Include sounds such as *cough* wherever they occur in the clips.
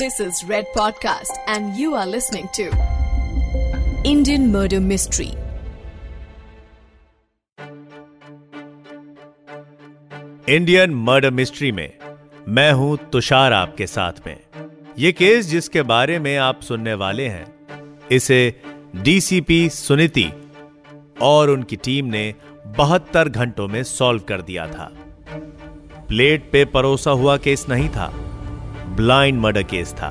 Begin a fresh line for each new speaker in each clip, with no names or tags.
This is Red Podcast, and you are listening to Indian Murder Mystery.
Indian Murder Mystery में मैं हूँ तुषार आपके साथ में। ये केस जिसके बारे में आप सुनने वाले हैं इसे डीसीपी सुनीति और उनकी टीम ने बहत्तर घंटों में सॉल्व कर दिया था। प्लेट पे परोसा हुआ केस नहीं था। ब्लाइंड मर्डर केस था।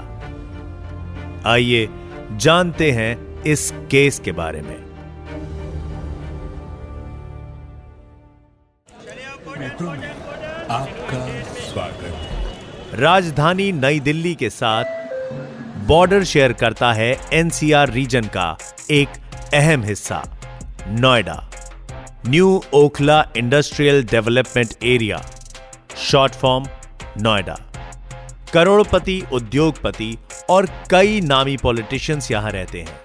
आइए जानते हैं इस केस के बारे में।
आपका स्वागत।
राजधानी नई दिल्ली के साथ बॉर्डर शेयर करता है एनसीआर रीजन का एक अहम हिस्सा Noida. New Okhla Industrial Development Area short form Noida. करोड़पति, उद्योगपति और कई नामी पॉलिटिशियंस यहाँ रहते हैं।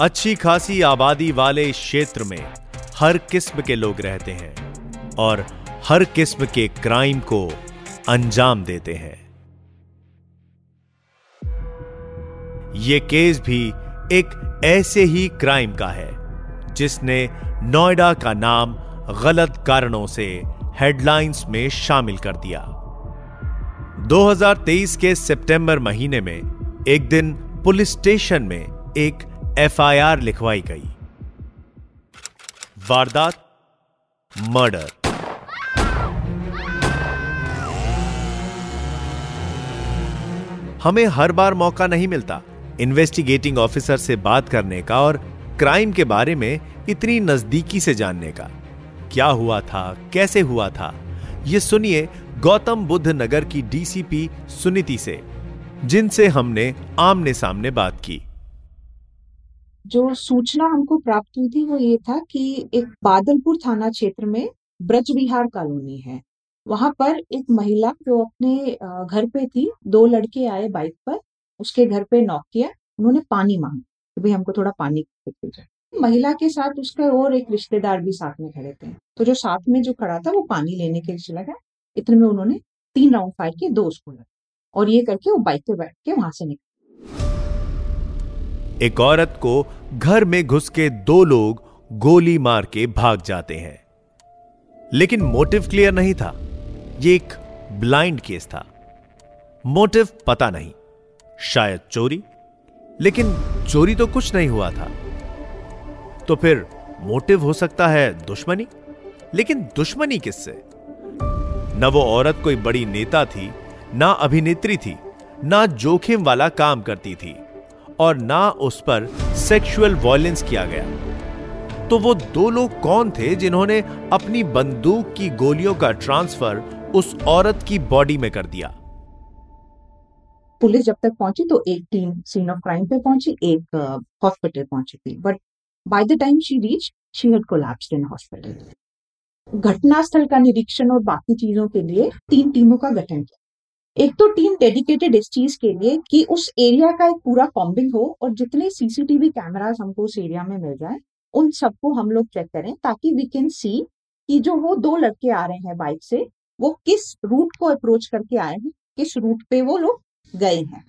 अच्छी खासी आबादी वाले इस क्षेत्र में हर किस्म के लोग रहते हैं और हर किस्म के क्राइम को अंजाम देते हैं। ये केस भी एक ऐसे ही क्राइम का है, जिसने नोएडा का नाम गलत कारणों से हेडलाइंस में शामिल कर दिया। 2023 के सितंबर महीने में एक दिन पुलिस स्टेशन में एक एफआईआर लिखवाई गई। वारदात, मर्डर। हमें हर बार मौका नहीं मिलता इन्वेस्टिगेटिंग ऑफिसर से बात करने का और क्राइम के बारे में इतनी नजदीकी से जानने का। क्या हुआ था, कैसे हुआ था? ये सुनिए गौतम बुद्ध नगर की डीसीपी सुनीति से, जिनसे हमने आमने सामने बात की।
जो सूचना हमको प्राप्त हुई थी वो ये था कि एक बादलपुर थाना क्षेत्र में ब्रज विहार कॉलोनी है। वहाँ पर एक महिला जो अपने घर पे थी, दो लड़के आए बाइक पर, उसके घर पे नॉक किया, उन्होंने पानी मांगा। कि भाई हमको थोड़ा पानी महिला के साथ उसके और एक रिश्तेदार भी साथ में खड़े थे। तो जो साथ में जो खड़ा था, वो पानी लेने के लिए चला गया। इतने में उन्होंने तीन राउंड फायर किए, दो उसको लगे। और ये करके वो बाइक पे बैठ के वहाँ से निकले।
एक औरत को घर में घुस के दो लोग गोली मार के भाग जाते हैं। लेकिन मोटिव क्लियर नहीं था। ये एक ब्लाइंड केस था। मोटिव पता नहीं। शायद चोरी। लेकिन चोरी तो कुछ नहीं हुआ था। तो फिर मोटिव हो सकता है दुश्मनी? लेकिन दुश्मनी किससे? न वो औरत कोई बड़ी नेता थी, ना अभिनेत्री थी, ना जोखिम वाला काम करती थी, और ना उस पर सेक्सुअल वायलेंस किया गया। तो वो दो लोग कौन थे जिन्होंने अपनी बंदूक की गोलियों का ट्रांसफ़र उस औरत की बॉडी में कर दिया?
पुलिस जब तक पहुँची तो एक टीम सीन ऑफ़ क्राइम पे पहुँची, एक हॉस्पिटल पहुँची थी। But by the time she reach she had collapsed in hospital घटनास्थल का निरीक्षण और बाकी चीज़ों के लिए तीन टीमों का गठन किया। एक तो टीम डेडिकेटेड इस चीज़ के लिए कि उस एरिया का एक पूरा कॉम्बिंग हो और जितने सीसीटीवी कैमरास हमको उस एरिया में मिल जाए, उन सबको हम लोग चेक करें ताकि वी कैन सी कि जो वो दो लड़के आ रहे हैं बाइक से, वो किस रूट को अप्रोच करके आए हैं, किस रूट पे वो लोग गए हैं।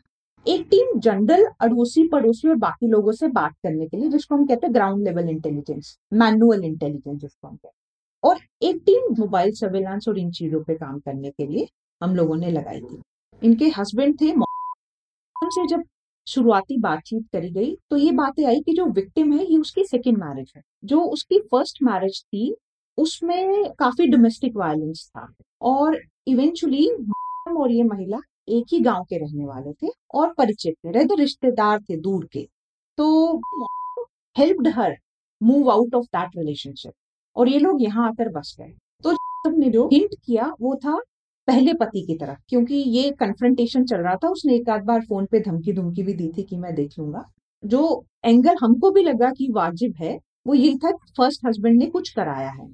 एक टीम जनरल अड़ोसी पड़ोसी और बाकी लोगों से बात करने के लिए, जिसको हम कहते हैं ground level intelligence manual intelligence जिसको हम कहते हैं। और एक टीम मोबाइल सर्वेलांस और इन चीज़ों पे काम करने के लिए हम लोगों ने लगाई थी। इनके हस्बैंड थे से जब शुरुआती बातचीत करी गई तो ये बातें आई कि जो विक्टिम है, ये उसकी सेकेंड मैरिज है। जो उसकी फ़र्स्ट मैरिज थी, उसमें काफ़ी डोमेस्टिक वायलेंस था। और इवेंचुअली और ये महिला एक ही गाँव के रहने वाले थे और परिचित थे, रहते रिश्तेदार थे दूर के। तो helped her move out of that relationship और ये लोग यहाँ आकर बस गए। तो ने जो हिंट किया वो था पहले पति की तरफ़ क्योंकि ये कन्फ्रंटेशन चल रहा था, उसने एक आध बार फ़ोन पे धमकी धमकी भी दी थी कि मैं देख लूँगा। जो एंगल हमको भी लगा कि वाजिब है, वो ये था फ़र्स्ट हस्बैंड ने कुछ कराया है।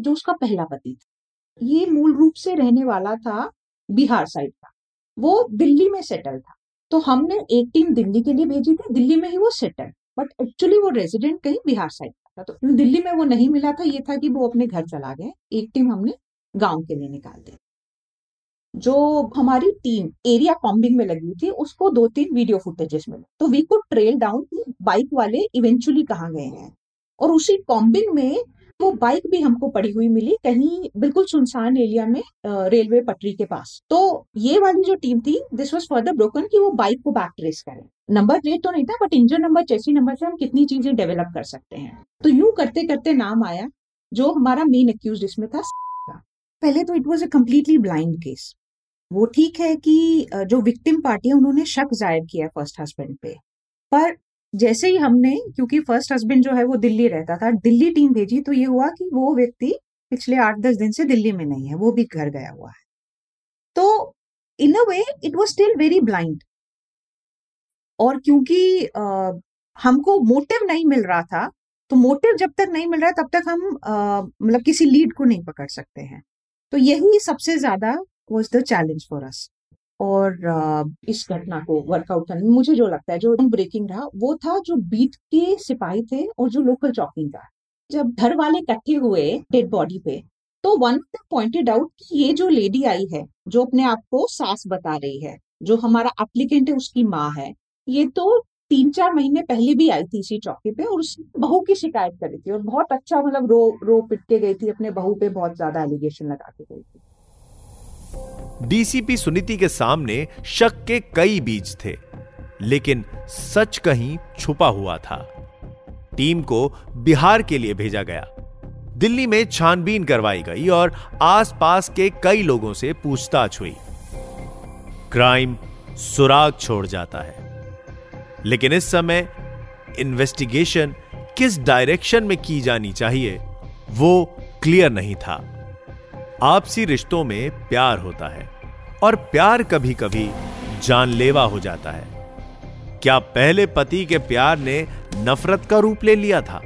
जो उसका पहला पति था। ये मूल रूप से रहने वाला था बिहार साइड का वो दिल्ली में सेटल था। तो हमने एक टीम दिल्ली के लिए भेजी थी। दिल्ली में ही वो सेटल बट एक्चुअली वो रेजिडेंट कहीं बिहार साइड का था। तो दिल्ली में वो नहीं मिला था? ये था कि वो अपने घर चला गए एक टीम हमने गाँव के लिए निकाल दी जो हमारी टीम एरिया कॉम्बिंग में लगी थी, उसको दो तीन वीडियो फुटेजेस मिले। तो we could trail down bike वाले इवेंचुअली कहाँ गए हैं। और उसी कॉम्बिंग में वो बाइक भी हमको पड़ी हुई मिली कहीं बिल्कुल सुनसान एरिया में रेलवे पटरी के पास। तो ये वाली जो टीम थी दिस वाज फर्दर ब्रोकन कि वो बाइक को बैक ट्रेस करें। नंबर प्लेट तो नहीं था but engine number chassis number से हम कितनी चीज़ें डेवलप कर सकते हैं। तो यूँ करते करते नाम आया, जो हमारा मेन एक्यूज इसमें *laughs* था पहले तो it was a completely blind case वो ठीक है कि जो विक्टिम पार्टी है, उन्होंने शक ज़ाहिर किया फ़र्स्ट हस्बैंड पे। पर जैसे ही हमने क्योंकि फ़र्स्ट हस्बैंड जो है वो दिल्ली रहता था दिल्ली टीम भेजी तो ये हुआ कि वो व्यक्ति पिछले आठ दस दिन से दिल्ली में नहीं है वो भी घर गया हुआ है। तो in a way it was still very blind और क्योंकि आ, हमको मोटिव नहीं मिल रहा था तो मोटिव जब तक नहीं मिल रहा तब तक हम मतलब किसी लीड को नहीं पकड़ सकते हैं। तो यही सबसे ज़्यादा was the challenge for us और इस घटना को वर्कआउट करने मुझे जो लगता है, जो ब्रेकिंग रहा, वो था जो बीट के सिपाही थे और जो लोकल चौकीदार जब घर वाले इकट्ठे हुए डेड बॉडी पे तो वन पॉइंटेड आउट कि ये जो लेडी आई है, जो अपने आप को सास बता रही है, जो हमारा एप्लीकेंट है, उसकी माँ है, ये तो तीन चार महीने पहले भी आई थी इसी चौकी पे और उसने बहू की शिकायत करी थी और बहुत अच्छा मतलब रो रो पिट के गई थी, अपने बहू पे बहुत ज़्यादा एलिगेशन लगा के गई थी।
डीसीपी सुनीति के सामने शक के कई बीज थे, लेकिन सच कहीं छुपा हुआ था। टीम को बिहार के लिए भेजा गया। दिल्ली में छानबीन करवाई गई और आसपास के कई लोगों से पूछताछ हुई। क्राइम सुराग छोड़ जाता है। लेकिन इस समय इन्वेस्टिगेशन किस डायरेक्शन में की जानी चाहिए, वो क्लियर नहीं था। आपसी रिश्तों में प्यार होता है और प्यार कभी कभी जानलेवा हो जाता है। क्या पहले पति के प्यार ने नफरत का रूप ले लिया था?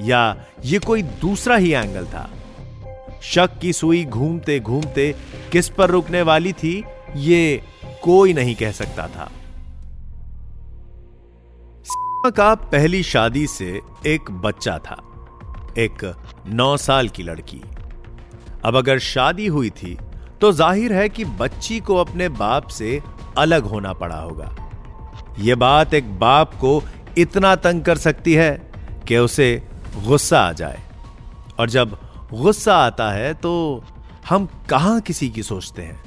या यह कोई दूसरा ही एंगल था? शक की सुई घूमते घूमते किस पर रुकने वाली थी, ये कोई नहीं कह सकता था। का पहली शादी से एक बच्चा था, एक नौ साल की लड़की। अब अगर शादी हुई थी तो ज़ाहिर है कि बच्ची को अपने बाप से अलग होना पड़ा होगा। यह बात एक बाप को इतना तंग कर सकती है कि उसे गुस्सा आ जाए। और जब गुस्सा आता है तो हम कहाँ किसी की सोचते हैं?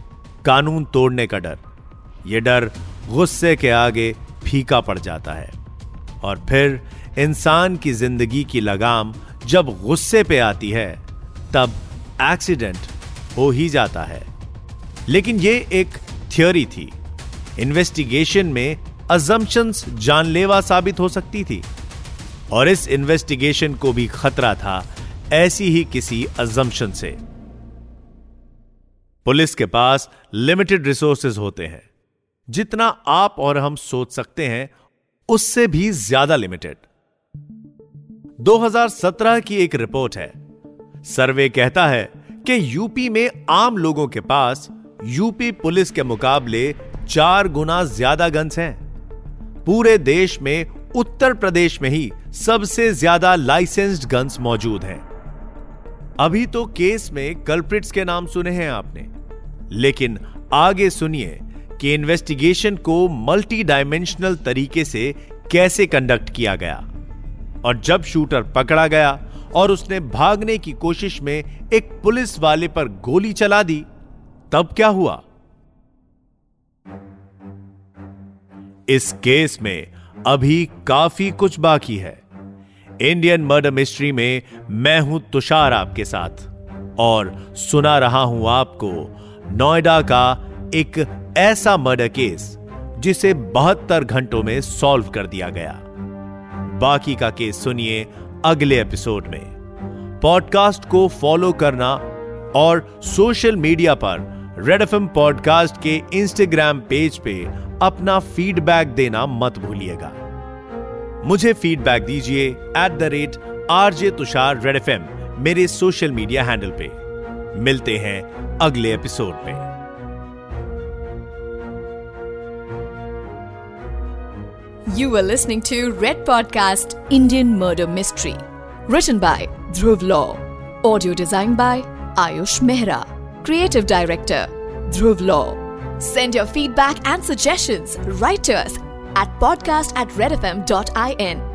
कानून तोड़ने का डर। यह डर गुस्से के आगे फीका पड़ जाता है। और फिर इंसान की ज़िंदगी की लगाम जब गुस्से पे आती है, तब एक्सीडेंट हो ही जाता है। लेकिन ये एक थियोरी थी। इन्वेस्टिगेशन में अजम्पशंस जानलेवा साबित हो सकती थी। और इस इन्वेस्टिगेशन को भी खतरा था ऐसी ही किसी अजम्पशन से। पुलिस के पास लिमिटेड रिसोर्सेज होते हैं। जितना आप और हम सोच सकते हैं, उससे भी ज़्यादा लिमिटेड 2017 की एक रिपोर्ट है। सर्वे कहता है कि यूपी में आम लोगों के पास यूपी पुलिस के मुकाबले चार गुना ज़्यादा गन्स हैं। पूरे देश में उत्तर प्रदेश में ही सबसे ज़्यादा लाइसेंस्ड गन्स मौजूद हैं। अभी तो केस में कल्प्रिट्स के नाम सुने हैं आपने। लेकिन आगे सुनिए कि इन्वेस्टिगेशन को मल्टी डायमेंशनल तरीके से कैसे कंडक्ट किया गया। और जब शूटर पकड़ा गया और उसने भागने की कोशिश में एक पुलिस वाले पर गोली चला दी, तब क्या हुआ? इस केस में अभी काफ़ी कुछ बाकी है। इंडियन मर्डर मिस्ट्री में मैं हूँ तुषार आपके साथ और सुना रहा हूँ आपको नोएडा का एक ऐसा मर्डर केस जिसे बहत्तर घंटों में सॉल्व कर दिया गया। बाकी का केस सुनिए अगले एपिसोड में। पॉडकास्ट को फॉलो करना और सोशल मीडिया पर रेड एफएम पॉडकास्ट के इंस्टाग्राम पेज पे अपना फीडबैक देना मत भूलिएगा। मुझे फीडबैक दीजिए at the rate RJ Tushar Red F मेरे सोशल मीडिया हैंडल पे। मिलते हैं अगले एपिसोड में।
You were listening to Red Podcast Indian Murder Mystery. Written by Dhruv Law. Audio designed by Ayush Mehra. Creative Director Dhruv Law. Send your feedback and suggestions right to us at podcast at redfm.in.